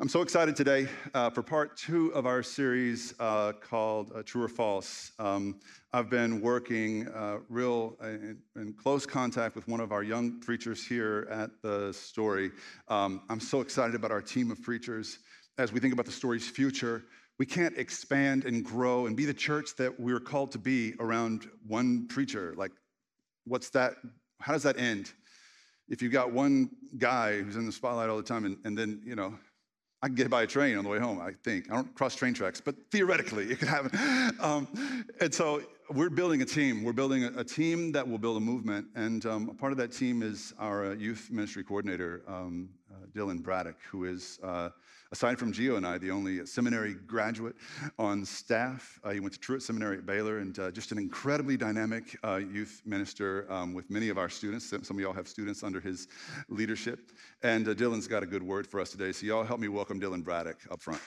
I'm so excited today uh, for part two of our series uh, called uh, True or False. Um, I've been working uh, real uh, in, in, close contact with one of our young preachers here at the story. Um, I'm so excited about our team of preachers as we think about the story's future. We can't expand and grow and be the church that we're called to be around one preacher. Like, what's that? How does that end? If you've got one guy who's in the spotlight all the time and, and then, you know, I can get by a train on the way home, I think. I don't cross train tracks, but theoretically it could happen. Um, and so we're building a team. We're building a, team that will build a movement. And um, a part of that team is our uh, youth ministry coordinator, um, uh, Dylan Braddock, who is, uh, aside from Gio and I, the only seminary graduate on staff. Uh, he went to Truett Seminary at Baylor and uh, just an incredibly dynamic uh, youth minister um, with many of our students. Some of y'all have students under his leadership. And Dylan's got a good word for us today. So, y'all help me welcome Dylan Braddock up front.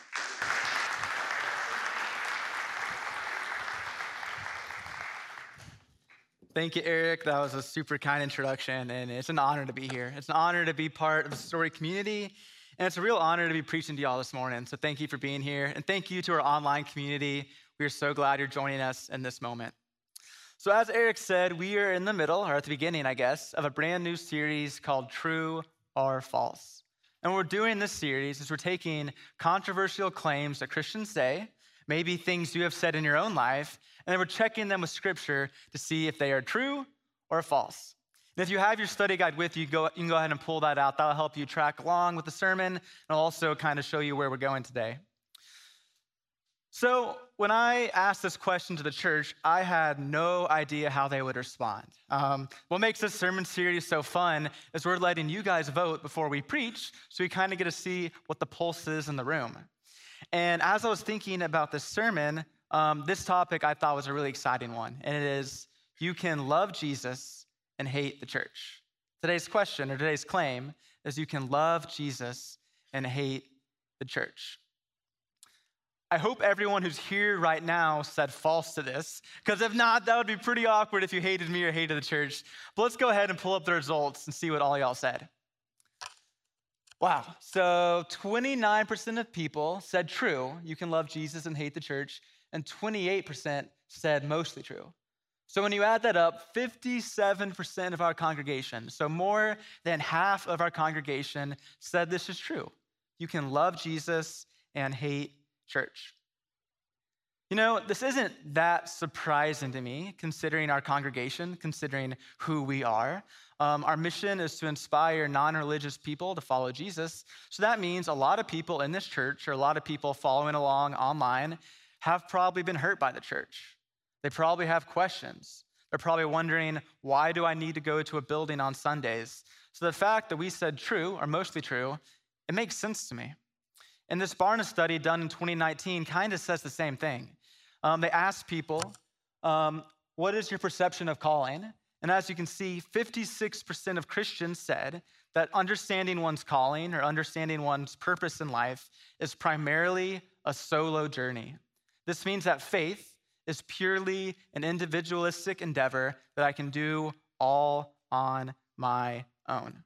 Thank you, Eric. That was a super kind introduction, and it's an honor to be here. It's an honor to be part of the Story community, and it's a real honor to be preaching to y'all this morning. So, thank you for being here, and thank you to our online community. We are so glad you're joining us in this moment. So, as Eric said, we are in the middle, or at the beginning, I guess, of a brand new series called True or False. And what we're doing in this series is we're taking controversial claims that Christians say maybe things you have said in your own life, and then we're checking them with scripture to see if they are true or false. And if you have your study guide with you, go, you can go ahead and pull that out. That'll help you track along with the sermon and also kind of show you where we're going today. So, when I asked this question to the church, I had no idea how they would respond. Um, what makes this sermon series so fun is we're letting you guys vote before we preach, so we kind of get to see what the pulse is in the room. And as I was thinking about this sermon, um, this topic I thought was a really exciting one, and it is you can love Jesus and hate the church. Today's question or today's claim is you can love Jesus and hate the church. I hope everyone who's here right now said false to this, because if not, that would be pretty awkward if you hated me or hated the church. But let's go ahead and pull up the results and see what all y'all said. Wow. So 29% of people said true, you can love Jesus and hate the church, and 28% said mostly true. So when you add that up, 57% of our congregation, so more than half of our congregation, said this is true. You can love Jesus and hate church. You know, this isn't that surprising to me, considering our congregation, considering who we are. Um, our mission is to inspire non religious people to follow Jesus. So that means a lot of people in this church, or a lot of people following along online, have probably been hurt by the church. They probably have questions. They're probably wondering, why do I need to go to a building on Sundays? So the fact that we said true, or mostly true, it makes sense to me. And this Barna study done in 2019 kind of says the same thing. Um, they asked people, um, What is your perception of calling? And as you can see, 56% of Christians said that understanding one's calling or understanding one's purpose in life is primarily a solo journey. This means that faith is purely an individualistic endeavor that I can do all on my own.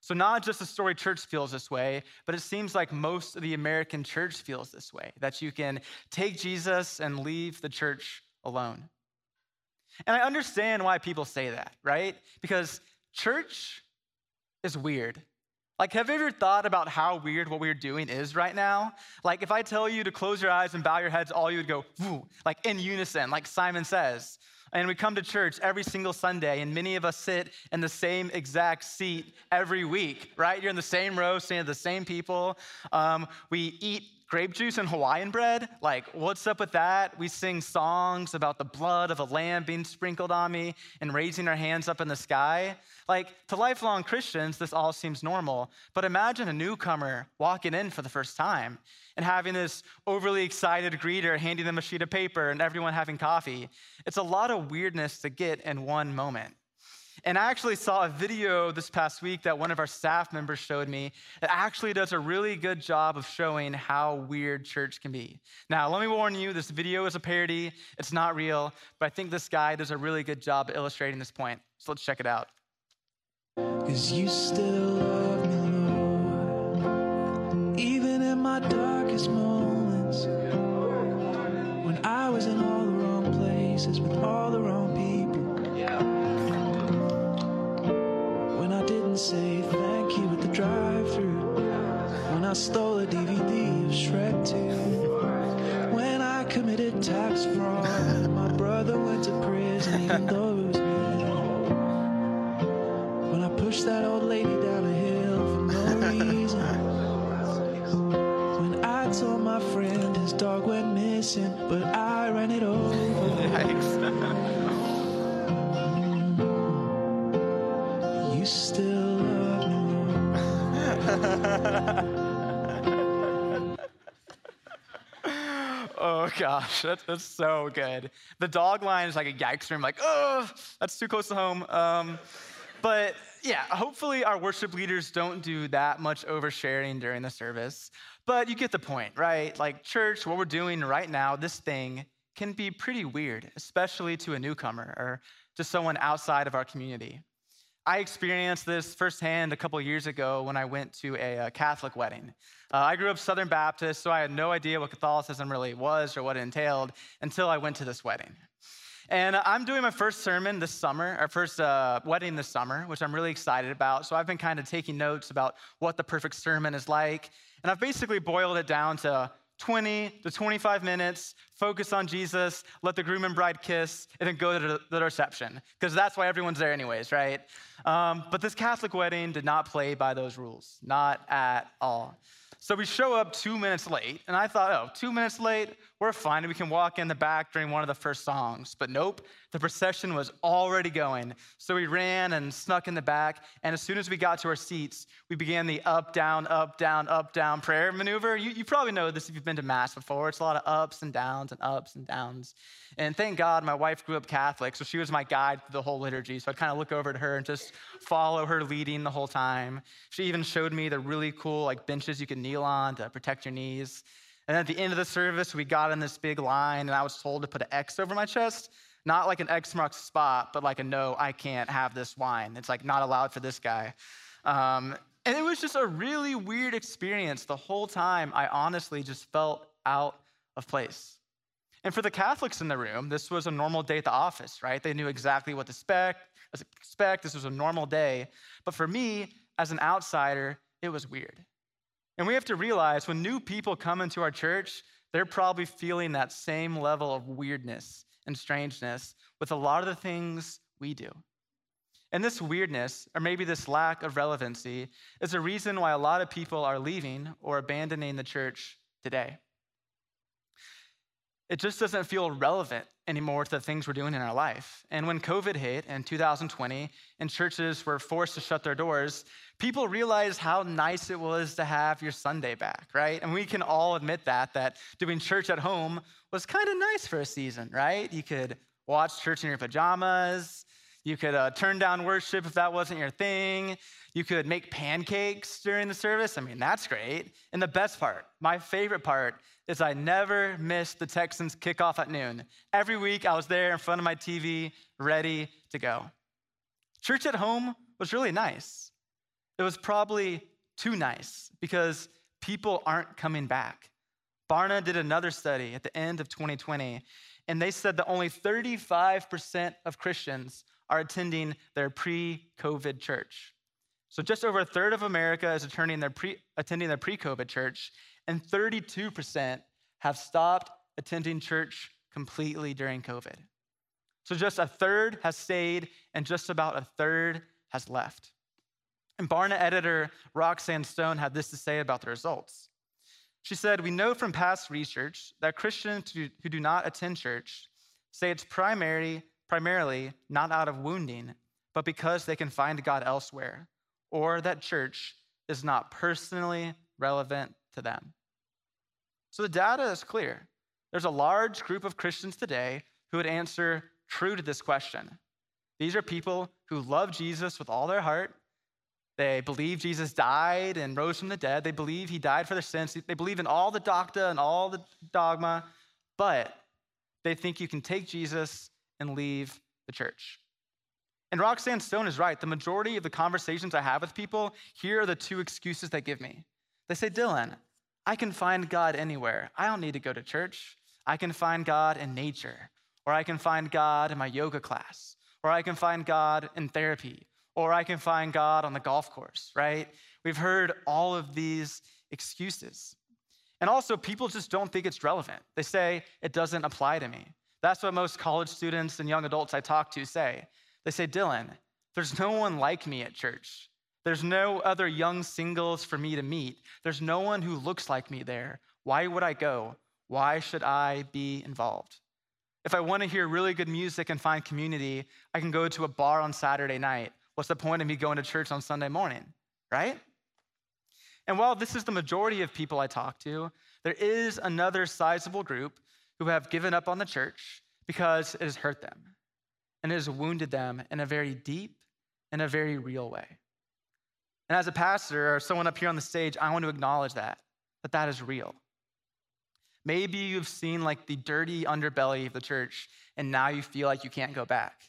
So, not just the story church feels this way, but it seems like most of the American church feels this way that you can take Jesus and leave the church alone. And I understand why people say that, right? Because church is weird. Like, have you ever thought about how weird what we're doing is right now? Like, if I tell you to close your eyes and bow your heads, all you would go, Woo, like in unison, like Simon says. And we come to church every single Sunday, and many of us sit in the same exact seat every week, right? You're in the same row, seeing the same people. Um, we eat grape juice and Hawaiian bread? Like, what's up with that? We sing songs about the blood of a lamb being sprinkled on me and raising our hands up in the sky. Like, to lifelong Christians, this all seems normal. But imagine a newcomer walking in for the first time and having this overly excited greeter handing them a sheet of paper and everyone having coffee. It's a lot of weirdness to get in one moment. And I actually saw a video this past week that one of our staff members showed me that actually does a really good job of showing how weird church can be. Now, let me warn you this video is a parody, it's not real, but I think this guy does a really good job illustrating this point. So let's check it out. Cause you still love me, my darkest moments. When I was in all the wrong places with all the wrong people. When I didn't say thank you at the drive through When I stole a DVD of Shrek 2. When I committed tax fraud. My brother went to prison even though gosh, that's, so good. The dog line is like a yikes like, oh, that's too close to home. Um, but yeah, hopefully our worship leaders don't do that much oversharing during the service. But you get the point, right? Like, church, what we're doing right now, this thing can be pretty weird, especially to a newcomer or to someone outside of our community. I experienced this firsthand a couple years ago when I went to a, uh Catholic wedding. Uh, I grew up Southern Baptist, so I had no idea what Catholicism really was or what it entailed until I went to this wedding. And I'm doing my first sermon this summer, our first uh, wedding this summer, which I'm really excited about. So I've been kind of taking notes about what the perfect sermon is like. And I've basically boiled it down to 20 to 25 minutes, focus on Jesus, let the groom and bride kiss, and then go to the reception, because that's why everyone's there, anyways, right? Um, but this Catholic wedding did not play by those rules, not at all. So we show up two minutes late, and I thought, oh, two minutes late, we're fine. We can walk in the back during one of the first songs. But nope, the procession was already going. So we ran and snuck in the back, and as soon as we got to our seats, we began the up, down, up, down, up, down prayer maneuver. You, you probably know this if you've been to Mass before. It's a lot of ups and downs and ups and downs. And thank God my wife grew up Catholic, so she was my guide through the whole liturgy. So I'd kind of look over to her and just follow her leading the whole time. She even showed me the really cool like benches you can kneel on to protect your knees. And at the end of the service, we got in this big line, and I was told to put an X over my chest. Not like an X marks spot, but like a no, I can't have this wine. It's like not allowed for this guy. Um, and it was just a really weird experience. The whole time, I honestly just felt out of place. And for the Catholics in the room, this was a normal day at the office, right? They knew exactly what to expect. expect. This was a normal day. But for me, as an outsider, it was weird. And we have to realize when new people come into our church, they're probably feeling that same level of weirdness and strangeness with a lot of the things we do. And this weirdness, or maybe this lack of relevancy, is a reason why a lot of people are leaving or abandoning the church today. It just doesn't feel relevant anymore to the things we're doing in our life. And when COVID hit in 2020 and churches were forced to shut their doors, people realized how nice it was to have your Sunday back, right? And we can all admit that, that doing church at home was kind of nice for a season, right? You could watch church in your pajamas. You could uh, turn down worship if that wasn't your thing. You could make pancakes during the service. I mean, that's great. And the best part, my favorite part, is I never missed the Texans kickoff at noon. Every week I was there in front of my TV, ready to go. Church at home was really nice. It was probably too nice because people aren't coming back. Barna did another study at the end of 2020, and they said that only 35% of Christians are attending their pre COVID church. So just over a third of America is attending their pre COVID church, and 32% have stopped attending church completely during COVID. So just a third has stayed, and just about a third has left. And Barna editor Roxanne Stone had this to say about the results. She said, We know from past research that Christians who do not attend church say it's primary, primarily not out of wounding, but because they can find God elsewhere, or that church is not personally relevant to them. So the data is clear. There's a large group of Christians today who would answer true to this question. These are people who love Jesus with all their heart. They believe Jesus died and rose from the dead. They believe he died for their sins. They believe in all the docta and all the dogma, but they think you can take Jesus and leave the church. And Roxanne Stone is right. The majority of the conversations I have with people, here are the two excuses they give me. They say, Dylan, I can find God anywhere. I don't need to go to church. I can find God in nature, or I can find God in my yoga class, or I can find God in therapy, or I can find God on the golf course, right? We've heard all of these excuses. And also, people just don't think it's relevant. They say it doesn't apply to me. That's what most college students and young adults I talk to say. They say, Dylan, there's no one like me at church. There's no other young singles for me to meet. There's no one who looks like me there. Why would I go? Why should I be involved? If I want to hear really good music and find community, I can go to a bar on Saturday night. What's the point of me going to church on Sunday morning, right? And while this is the majority of people I talk to, there is another sizable group who have given up on the church because it has hurt them and it has wounded them in a very deep and a very real way. And as a pastor or someone up here on the stage, I want to acknowledge that, that that is real. Maybe you've seen like the dirty underbelly of the church and now you feel like you can't go back.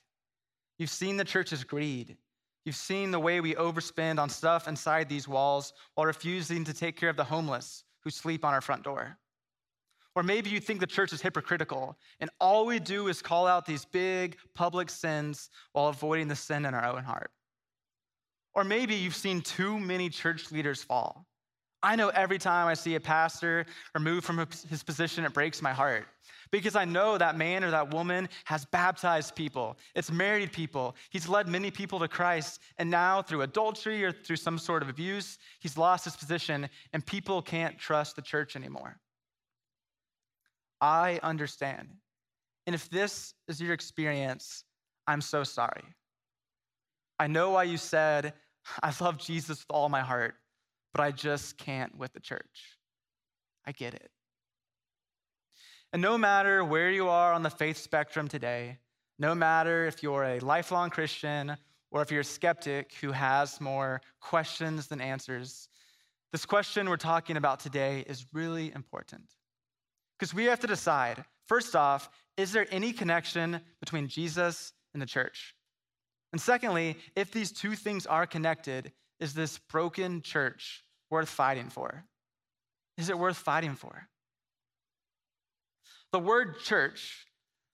You've seen the church's greed. You've seen the way we overspend on stuff inside these walls while refusing to take care of the homeless who sleep on our front door. Or maybe you think the church is hypocritical and all we do is call out these big public sins while avoiding the sin in our own heart. Or maybe you've seen too many church leaders fall. I know every time I see a pastor removed from his position, it breaks my heart because I know that man or that woman has baptized people, it's married people, he's led many people to Christ, and now through adultery or through some sort of abuse, he's lost his position, and people can't trust the church anymore. I understand. And if this is your experience, I'm so sorry. I know why you said, I love Jesus with all my heart, but I just can't with the church. I get it. And no matter where you are on the faith spectrum today, no matter if you're a lifelong Christian or if you're a skeptic who has more questions than answers, this question we're talking about today is really important. Because we have to decide first off, is there any connection between Jesus and the church? And secondly, if these two things are connected, is this broken church worth fighting for? Is it worth fighting for? The word church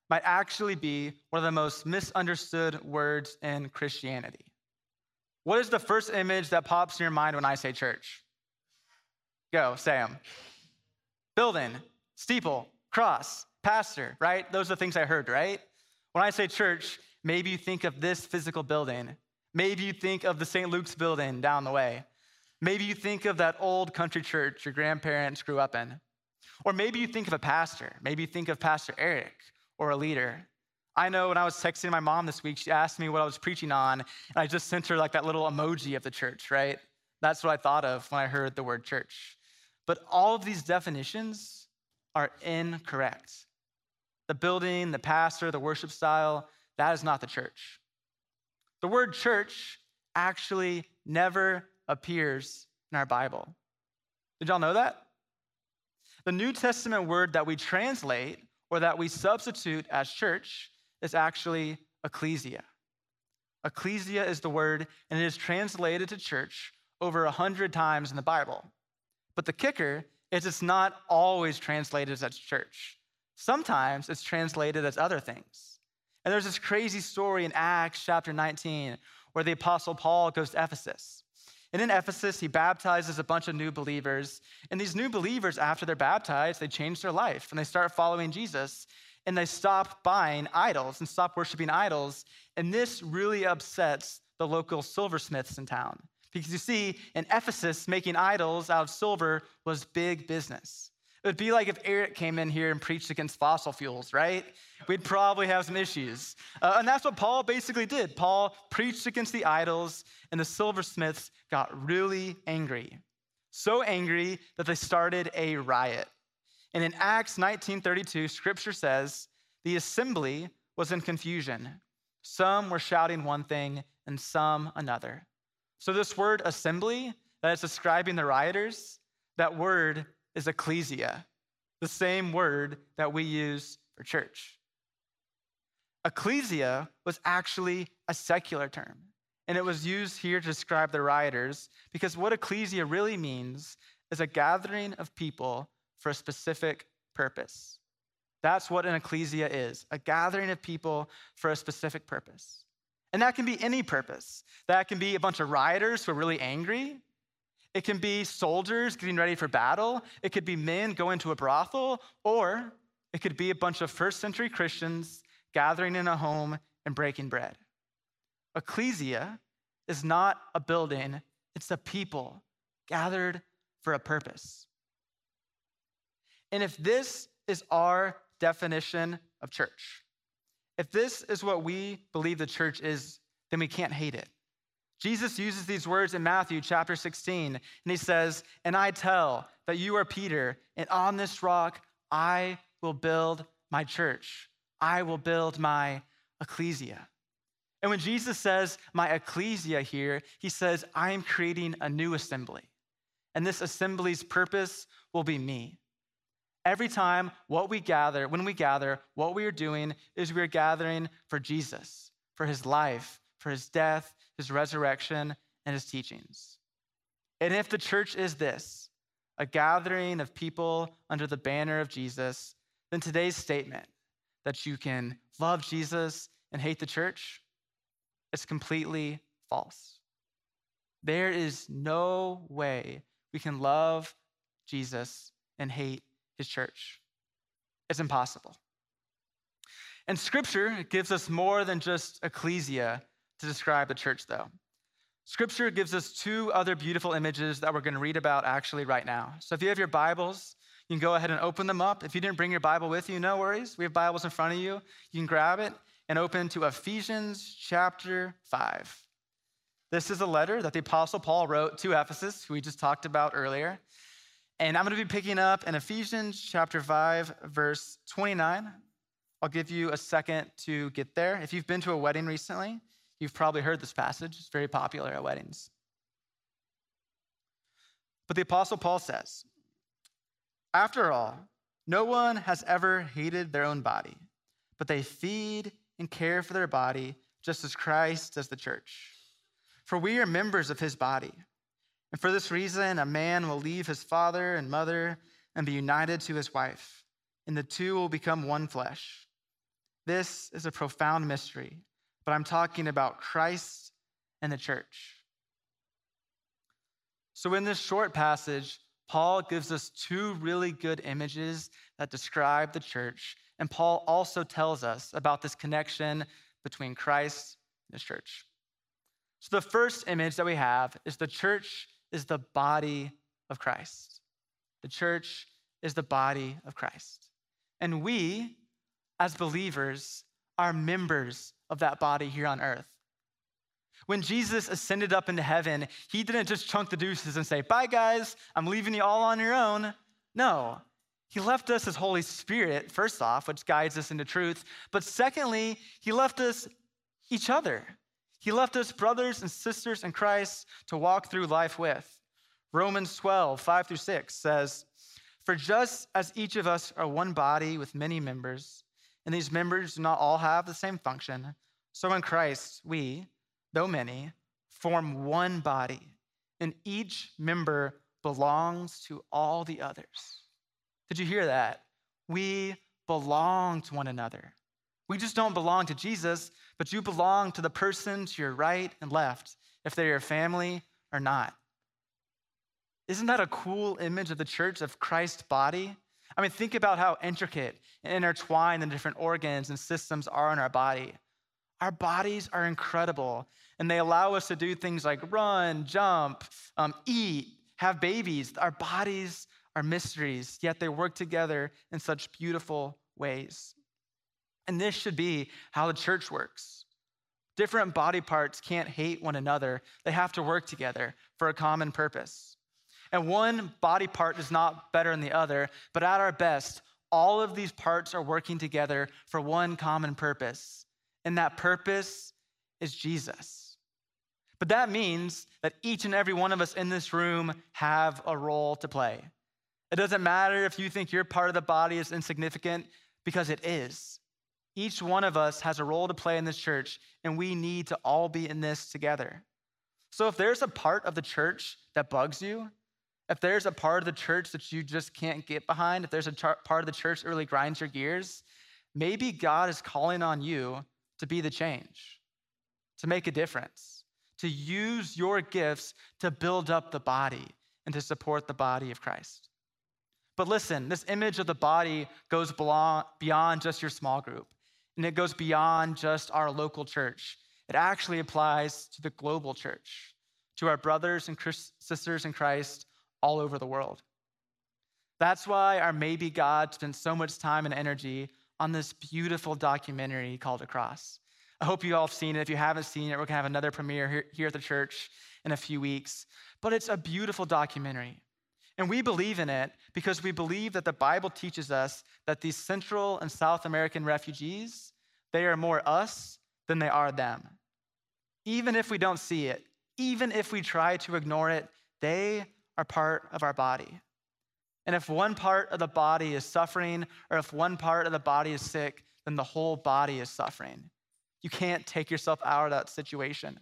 might actually be one of the most misunderstood words in Christianity. What is the first image that pops in your mind when I say church? Go, Sam. Building, steeple, cross, pastor, right? Those are the things I heard, right? When I say church, maybe you think of this physical building. Maybe you think of the St. Luke's building down the way. Maybe you think of that old country church your grandparents grew up in. Or maybe you think of a pastor. Maybe you think of Pastor Eric or a leader. I know when I was texting my mom this week, she asked me what I was preaching on, and I just sent her like that little emoji of the church, right? That's what I thought of when I heard the word church. But all of these definitions are incorrect. The building, the pastor, the worship style, that is not the church. The word church actually never appears in our Bible. Did y'all know that? The New Testament word that we translate or that we substitute as church is actually ecclesia. Ecclesia is the word, and it is translated to church over a hundred times in the Bible. But the kicker is it's not always translated as church. Sometimes it's translated as other things. And there's this crazy story in Acts chapter 19 where the Apostle Paul goes to Ephesus. And in Ephesus, he baptizes a bunch of new believers. And these new believers, after they're baptized, they change their life and they start following Jesus and they stop buying idols and stop worshiping idols. And this really upsets the local silversmiths in town. Because you see, in Ephesus, making idols out of silver was big business. It would be like if Eric came in here and preached against fossil fuels, right? We'd probably have some issues. Uh, and that's what Paul basically did. Paul preached against the idols, and the silversmiths got really angry. So angry that they started a riot. And in Acts 19:32, scripture says, the assembly was in confusion. Some were shouting one thing and some another. So this word assembly that is describing the rioters, that word is ecclesia, the same word that we use for church. Ecclesia was actually a secular term, and it was used here to describe the rioters because what ecclesia really means is a gathering of people for a specific purpose. That's what an ecclesia is a gathering of people for a specific purpose. And that can be any purpose. That can be a bunch of rioters who are really angry. It can be soldiers getting ready for battle. It could be men going to a brothel. Or it could be a bunch of first century Christians gathering in a home and breaking bread. Ecclesia is not a building, it's a people gathered for a purpose. And if this is our definition of church, if this is what we believe the church is, then we can't hate it. Jesus uses these words in Matthew chapter 16, and he says, And I tell that you are Peter, and on this rock I will build my church. I will build my ecclesia. And when Jesus says my ecclesia here, he says, I am creating a new assembly. And this assembly's purpose will be me. Every time what we gather, when we gather, what we are doing is we are gathering for Jesus, for his life, for his death, his resurrection, and his teachings. And if the church is this, a gathering of people under the banner of Jesus, then today's statement that you can love Jesus and hate the church is completely false. There is no way we can love Jesus and hate his church. It's impossible. And scripture gives us more than just ecclesia to describe the church, though. Scripture gives us two other beautiful images that we're going to read about actually right now. So if you have your Bibles, you can go ahead and open them up. If you didn't bring your Bible with you, no worries. We have Bibles in front of you. You can grab it and open to Ephesians chapter 5. This is a letter that the Apostle Paul wrote to Ephesus, who we just talked about earlier. And I'm going to be picking up in Ephesians chapter 5, verse 29. I'll give you a second to get there. If you've been to a wedding recently, you've probably heard this passage. It's very popular at weddings. But the Apostle Paul says, After all, no one has ever hated their own body, but they feed and care for their body just as Christ does the church. For we are members of his body. And for this reason, a man will leave his father and mother and be united to his wife, and the two will become one flesh. This is a profound mystery, but I'm talking about Christ and the church. So, in this short passage, Paul gives us two really good images that describe the church, and Paul also tells us about this connection between Christ and his church. So, the first image that we have is the church is the body of Christ. The church is the body of Christ. And we, as believers, are members of that body here on earth. When Jesus ascended up into heaven, he didn't just chunk the deuces and say, Bye, guys, I'm leaving you all on your own. No, he left us his Holy Spirit, first off, which guides us into truth. But secondly, he left us each other. He left us brothers and sisters in Christ to walk through life with. Romans 12, 5 through 6 says, For just as each of us are one body with many members, and these members do not all have the same function, so in Christ we, though many, form one body, and each member belongs to all the others. Did you hear that? We belong to one another. We just don't belong to Jesus, but you belong to the person to your right and left, if they're your family or not. Isn't that a cool image of the church, of Christ's body? I mean, think about how intricate and intertwined the different organs and systems are in our body. Our bodies are incredible, and they allow us to do things like run, jump, um, eat, have babies. Our bodies are mysteries, yet they work together in such beautiful ways. And this should be how the church works. Different body parts can't hate one another, they have to work together for a common purpose. And one body part is not better than the other, but at our best, all of these parts are working together for one common purpose. And that purpose is Jesus. But that means that each and every one of us in this room have a role to play. It doesn't matter if you think your part of the body is insignificant, because it is. Each one of us has a role to play in this church, and we need to all be in this together. So if there's a part of the church that bugs you, if there's a part of the church that you just can't get behind, if there's a char- part of the church that really grinds your gears, maybe God is calling on you to be the change, to make a difference, to use your gifts to build up the body and to support the body of Christ. But listen, this image of the body goes beyond just your small group, and it goes beyond just our local church. It actually applies to the global church, to our brothers and sisters in Christ all over the world. That's why our Maybe God spent so much time and energy on this beautiful documentary called Across. I hope you all have seen it. If you haven't seen it, we're going to have another premiere here, here at the church in a few weeks. But it's a beautiful documentary. And we believe in it because we believe that the Bible teaches us that these Central and South American refugees, they are more us than they are them. Even if we don't see it, even if we try to ignore it, they are part of our body. And if one part of the body is suffering, or if one part of the body is sick, then the whole body is suffering. You can't take yourself out of that situation.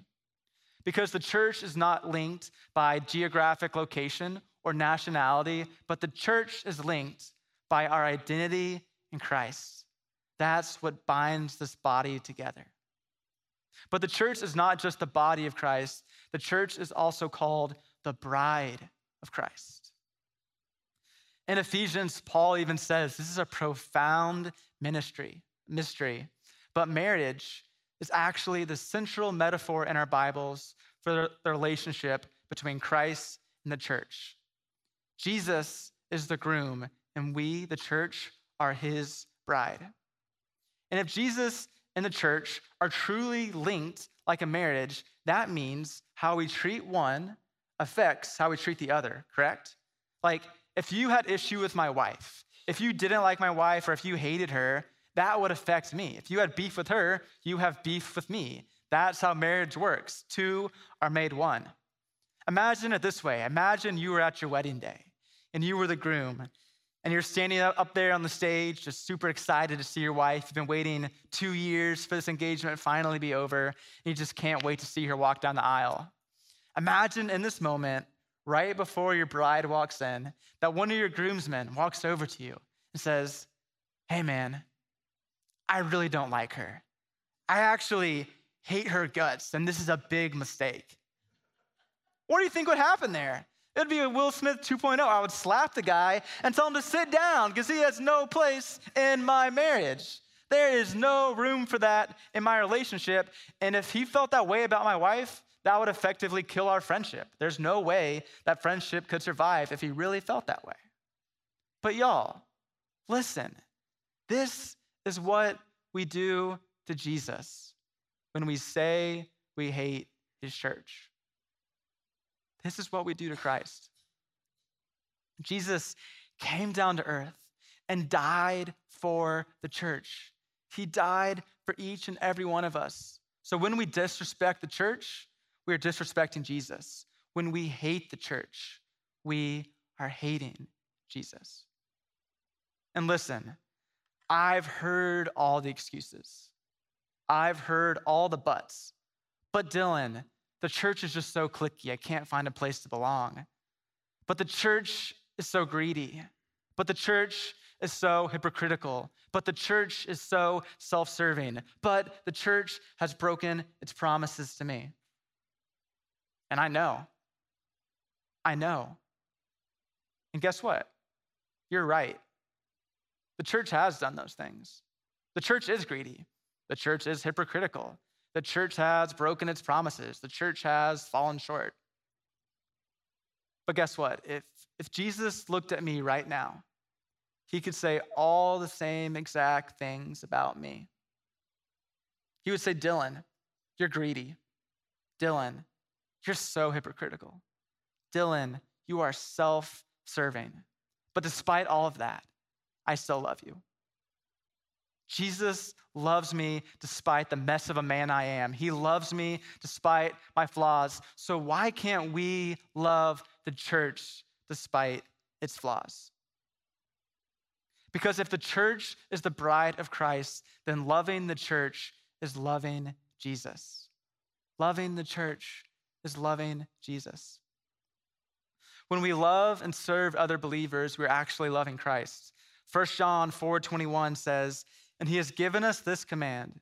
Because the church is not linked by geographic location or nationality, but the church is linked by our identity in Christ. That's what binds this body together. But the church is not just the body of Christ, the church is also called the bride of Christ. In Ephesians, Paul even says this is a profound ministry, mystery. But marriage is actually the central metaphor in our Bibles for the relationship between Christ and the church. Jesus is the groom, and we, the church, are his bride. And if Jesus and the church are truly linked like a marriage, that means how we treat one affects how we treat the other, correct? Like, if you had issue with my wife, if you didn't like my wife or if you hated her, that would affect me. If you had beef with her, you have beef with me. That's how marriage works. Two are made one. Imagine it this way Imagine you were at your wedding day and you were the groom and you're standing up there on the stage, just super excited to see your wife. You've been waiting two years for this engagement to finally be over, and you just can't wait to see her walk down the aisle. Imagine in this moment, right before your bride walks in, that one of your groomsmen walks over to you and says, Hey, man, I really don't like her. I actually hate her guts, and this is a big mistake. What do you think would happen there? It'd be a Will Smith 2.0. I would slap the guy and tell him to sit down because he has no place in my marriage. There is no room for that in my relationship. And if he felt that way about my wife, that would effectively kill our friendship. There's no way that friendship could survive if he really felt that way. But y'all, listen, this is what we do to Jesus when we say we hate his church. This is what we do to Christ. Jesus came down to earth and died for the church. He died for each and every one of us. So when we disrespect the church, we are disrespecting Jesus. When we hate the church, we are hating Jesus. And listen, I've heard all the excuses. I've heard all the buts. But Dylan, the church is just so cliquey, I can't find a place to belong. But the church is so greedy. But the church is so hypocritical. But the church is so self serving. But the church has broken its promises to me. And I know. I know. And guess what? You're right. The church has done those things. The church is greedy. The church is hypocritical. The church has broken its promises. The church has fallen short. But guess what? If, if Jesus looked at me right now, he could say all the same exact things about me. He would say, Dylan, you're greedy. Dylan, you're so hypocritical. Dylan, you are self serving. But despite all of that, I still love you. Jesus loves me despite the mess of a man I am. He loves me despite my flaws. So, why can't we love the church despite its flaws? Because if the church is the bride of Christ, then loving the church is loving Jesus. Loving the church is loving Jesus. When we love and serve other believers, we're actually loving Christ. 1 John 4:21 says, "And he has given us this command: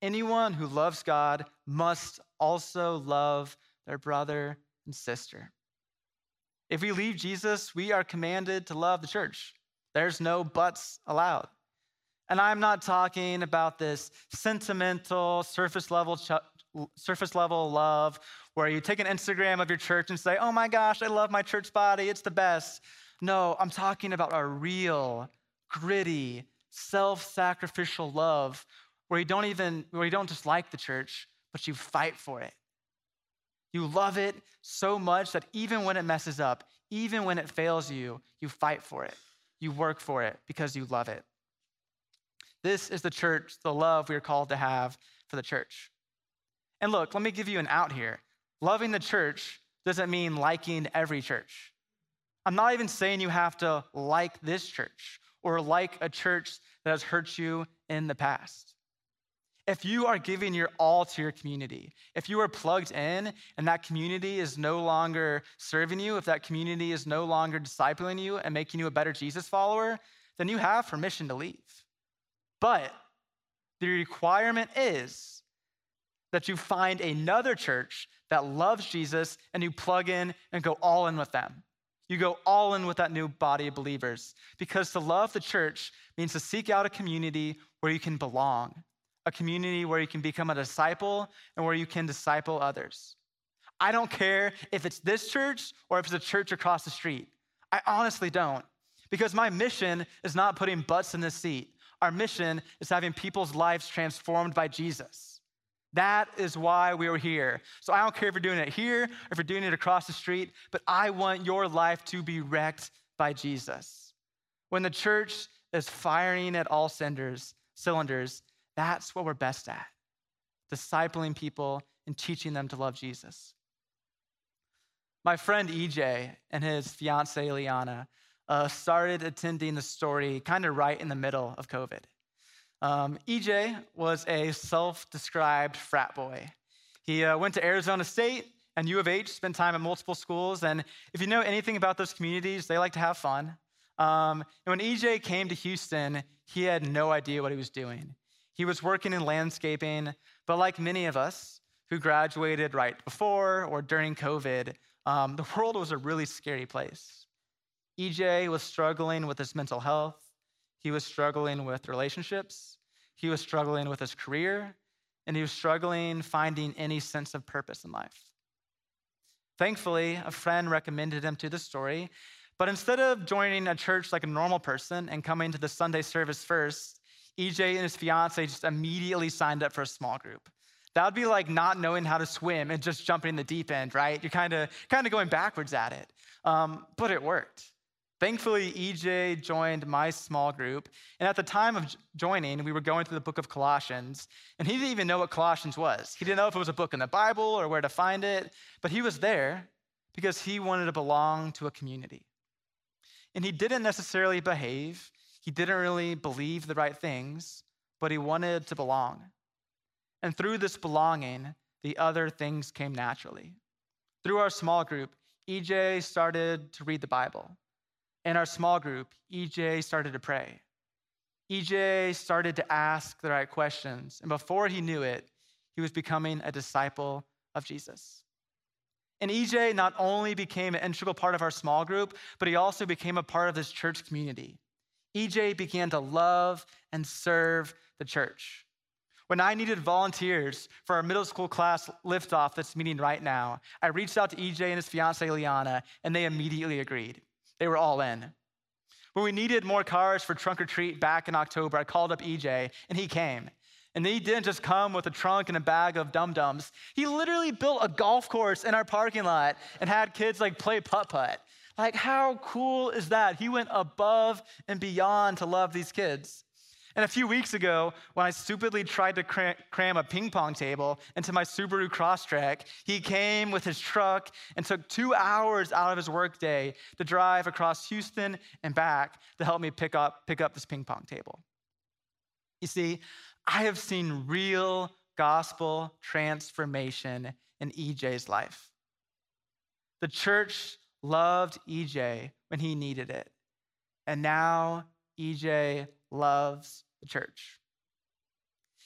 anyone who loves God must also love their brother and sister." If we leave Jesus, we are commanded to love the church. There's no buts allowed. And I'm not talking about this sentimental, surface level, ch- surface level love where you take an Instagram of your church and say, oh my gosh, I love my church body, it's the best. No, I'm talking about a real, gritty, self sacrificial love where you don't even, where you don't just like the church, but you fight for it. You love it so much that even when it messes up, even when it fails you, you fight for it. You work for it because you love it. This is the church, the love we are called to have for the church. And look, let me give you an out here. Loving the church doesn't mean liking every church. I'm not even saying you have to like this church or like a church that has hurt you in the past. If you are giving your all to your community, if you are plugged in and that community is no longer serving you, if that community is no longer discipling you and making you a better Jesus follower, then you have permission to leave. But the requirement is that you find another church that loves Jesus and you plug in and go all in with them. You go all in with that new body of believers because to love the church means to seek out a community where you can belong, a community where you can become a disciple and where you can disciple others. I don't care if it's this church or if it's a church across the street. I honestly don't. Because my mission is not putting butts in the seat. Our mission is having people's lives transformed by Jesus. That is why we are here. So I don't care if you're doing it here or if you're doing it across the street, but I want your life to be wrecked by Jesus. When the church is firing at all cylinders, cylinders, that's what we're best at discipling people and teaching them to love Jesus. My friend EJ and his fiancee Liana uh, started attending the story kind of right in the middle of COVID. Um, EJ was a self described frat boy. He uh, went to Arizona State and U of H, spent time at multiple schools. And if you know anything about those communities, they like to have fun. Um, and when EJ came to Houston, he had no idea what he was doing. He was working in landscaping, but like many of us who graduated right before or during COVID, um, the world was a really scary place. EJ was struggling with his mental health, he was struggling with relationships, he was struggling with his career, and he was struggling finding any sense of purpose in life. Thankfully, a friend recommended him to the story, but instead of joining a church like a normal person and coming to the Sunday service first, EJ and his fiance just immediately signed up for a small group. That would be like not knowing how to swim and just jumping in the deep end, right? You're kind of kind of going backwards at it. Um, but it worked. Thankfully, EJ joined my small group. And at the time of joining, we were going through the book of Colossians. And he didn't even know what Colossians was. He didn't know if it was a book in the Bible or where to find it. But he was there because he wanted to belong to a community. And he didn't necessarily behave, he didn't really believe the right things, but he wanted to belong. And through this belonging, the other things came naturally. Through our small group, EJ started to read the Bible. In our small group, EJ started to pray. EJ started to ask the right questions. And before he knew it, he was becoming a disciple of Jesus. And EJ not only became an integral part of our small group, but he also became a part of this church community. EJ began to love and serve the church. When I needed volunteers for our middle school class liftoff that's meeting right now, I reached out to EJ and his fiancee Liana, and they immediately agreed. They were all in. When we needed more cars for trunk or treat back in October, I called up EJ, and he came. And he didn't just come with a trunk and a bag of dum dums. He literally built a golf course in our parking lot and had kids like play putt putt. Like, how cool is that? He went above and beyond to love these kids. And a few weeks ago, when I stupidly tried to cram a ping pong table into my Subaru Crosstrek, he came with his truck and took two hours out of his workday to drive across Houston and back to help me pick up, pick up this ping pong table. You see, I have seen real gospel transformation in EJ's life. The church loved EJ when he needed it. And now EJ loves the church.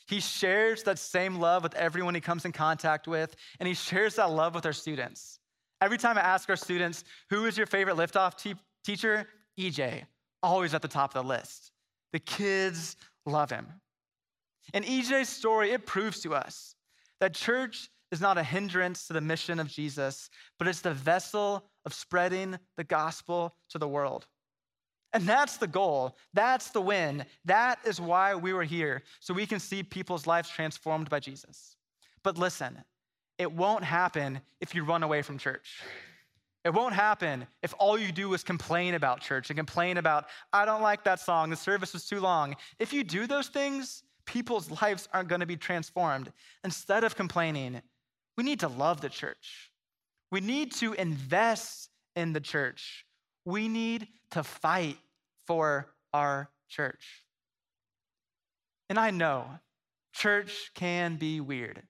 He shares that same love with everyone he comes in contact with, and he shares that love with our students. Every time I ask our students, who is your favorite liftoff te- teacher? EJ, always at the top of the list. The kids love him. And EJ's story, it proves to us that church is not a hindrance to the mission of Jesus, but it's the vessel of spreading the gospel to the world. And that's the goal. That's the win. That is why we were here, so we can see people's lives transformed by Jesus. But listen, it won't happen if you run away from church. It won't happen if all you do is complain about church and complain about, I don't like that song, the service was too long. If you do those things, people's lives aren't to be transformed. Instead of complaining, we need to love the church. We need to invest in the church. We need to fight for our church. And I know church can be weird.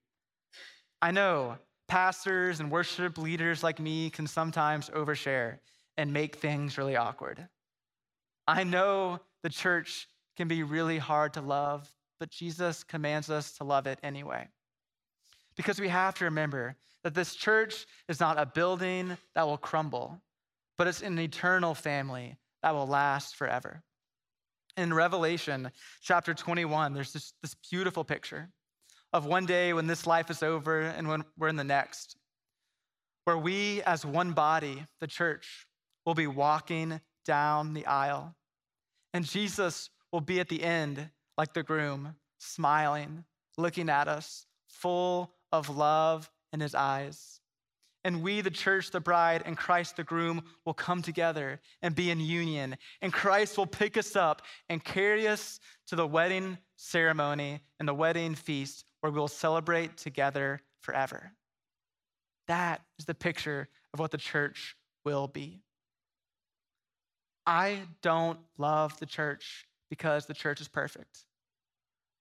I know pastors and worship leaders like me can sometimes overshare and make things really awkward. I know the church can be really hard to love, but Jesus commands us to love it anyway. Because we have to remember that this church is not a building that will crumble, but it's an eternal family that will last forever. In Revelation chapter 21, there's this, this beautiful picture of one day when this life is over and when we're in the next, where we, as one body, the church, will be walking down the aisle. And Jesus will be at the end, like the groom, smiling, looking at us, full of love in his eyes. And we, the church, the bride, and Christ, the groom, will come together and be in union. And Christ will pick us up and carry us to the wedding ceremony and the wedding feast where we'll celebrate together forever. That is the picture of what the church will be. I don't love the church because the church is perfect.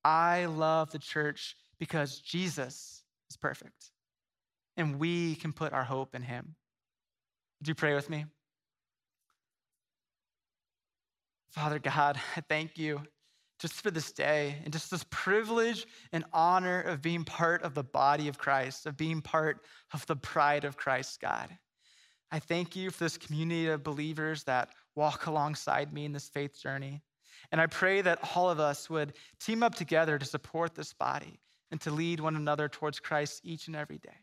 I love the church because Jesus is perfect. And we can put our hope in him. Would you pray with me? Father God, I thank you just for this day and just this privilege and honor of being part of the body of Christ, of being part of the pride of Christ, God. I thank you for this community of believers that walk alongside me in this faith journey. And I pray that all of us would team up together to support this body and to lead one another towards Christ each and every day.